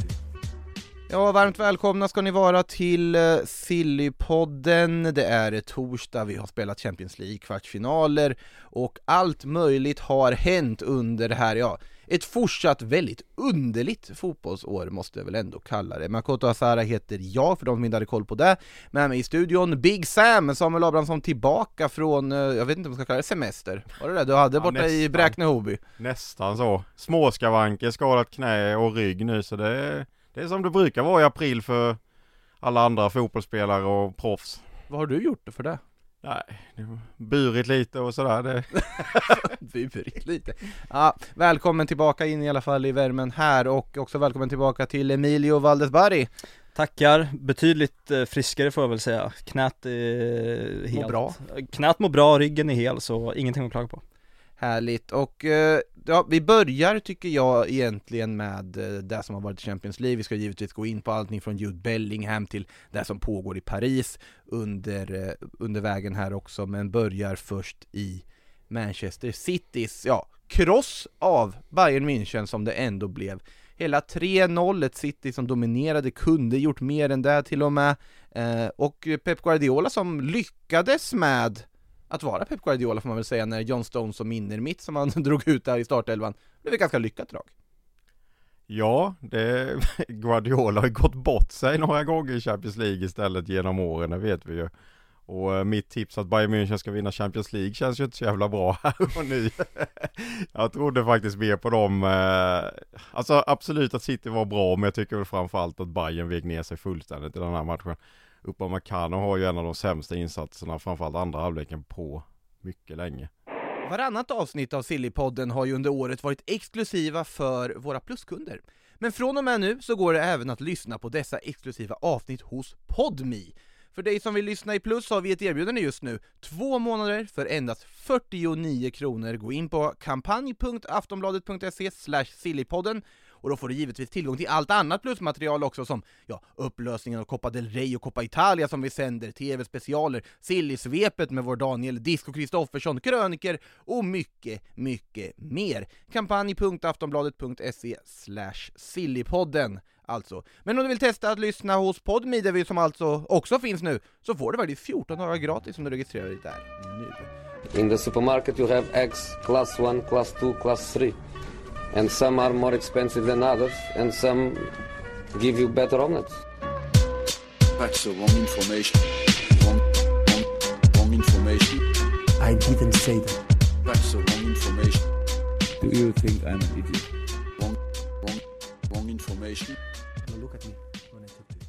you. Ja, varmt välkomna ska ni vara till eh, Sillypodden. Det är torsdag, vi har spelat Champions League kvartsfinaler och allt möjligt har hänt under det här, ja, ett fortsatt väldigt underligt fotbollsår måste jag väl ändå kalla det. Makoto Asara heter jag, för de som inte hade koll på det. Med mig i studion, Big Sam, Samuel Abrahamsson tillbaka från, eh, jag vet inte om man ska kalla det semester. Var det det du hade Ja, borta i nästan. Bräkne-Hoby? Nästan så. Småskavanker, skadat knä och rygg nu så det är, det är som det brukar vara i april för alla andra fotbollsspelare och proffs. Vad har du gjort för det? Nej, det har burit lite och sådär. Det, burit lite. Ja, välkommen tillbaka in i alla fall i värmen här och också välkommen tillbaka till Emilio Valdesbarri. Tackar, betydligt eh, friskare får jag väl säga. Knät är helt... bra. Knät mår bra, ryggen är hel, så ingenting att klaga på. Härligt och eh, ja, vi börjar tycker jag egentligen med eh, det som har varit i Champions League. Vi ska givetvis gå in på allting från Jude Bellingham till det som pågår i Paris under, eh, under vägen här också, men börjar först i Manchester Citys, ja, kross av Bayern München som det ändå blev. Hela 3-0, ett City som dominerade, kunde gjort mer än det till och med. Eh, och Pep Guardiola som lyckades med att vara Pep Guardiola får man väl säga när John Stones som innermitt som han drog ut där i startelvan blev ett ganska lyckat drag. ja, det, Guardiola har ju gått bort sig några gånger i Champions League istället genom åren, det vet vi ju. Och eh, mitt tips att Bayern München ska vinna Champions League känns ju inte så jävla bra här och nu. jag trodde faktiskt mer på dem. Eh, alltså absolut att City var bra, men jag tycker väl framförallt att Bayern vek ner sig fullständigt i den här matchen. Upamecano har ju en av de sämsta insatserna, framförallt andra halvleken på mycket länge. Varannat avsnitt av Sillypodden har ju under året varit exklusiva för våra pluskunder. Men från och med nu så går det även att lyssna på dessa exklusiva avsnitt hos Podmi. För dig som vill lyssna i plus har vi ett erbjudande just nu. Två månader för endast 49 kronor. Gå in på kampanj.aftonbladet.se sillypodden och då får du givetvis tillgång till allt annat plusmaterial också som ja, upplösningen av Coppa del Rey och Coppa Italia som vi sänder, TV-specialer, Sillisvepet med vår Daniel Disco Kristoffersson, kröniker och mycket, mycket mer. Kampanj.aftonbladet.se slash sillypodden alltså. Men om du vill testa att lyssna hos Podmi, där vi som alltså också finns nu, så får du faktiskt 14 dagar gratis om du registrerar dig där nu. In the supermarket you have eggs class 1, class 2, class 3. And some are more expensive than others and some give you better omelets. That's the wrong information. Wrong, wrong, wrong information. I didn't say that. That's the wrong information. Do you think I'm an idiot? Wrong, wrong, wrong information. Now look at me when I talk to you.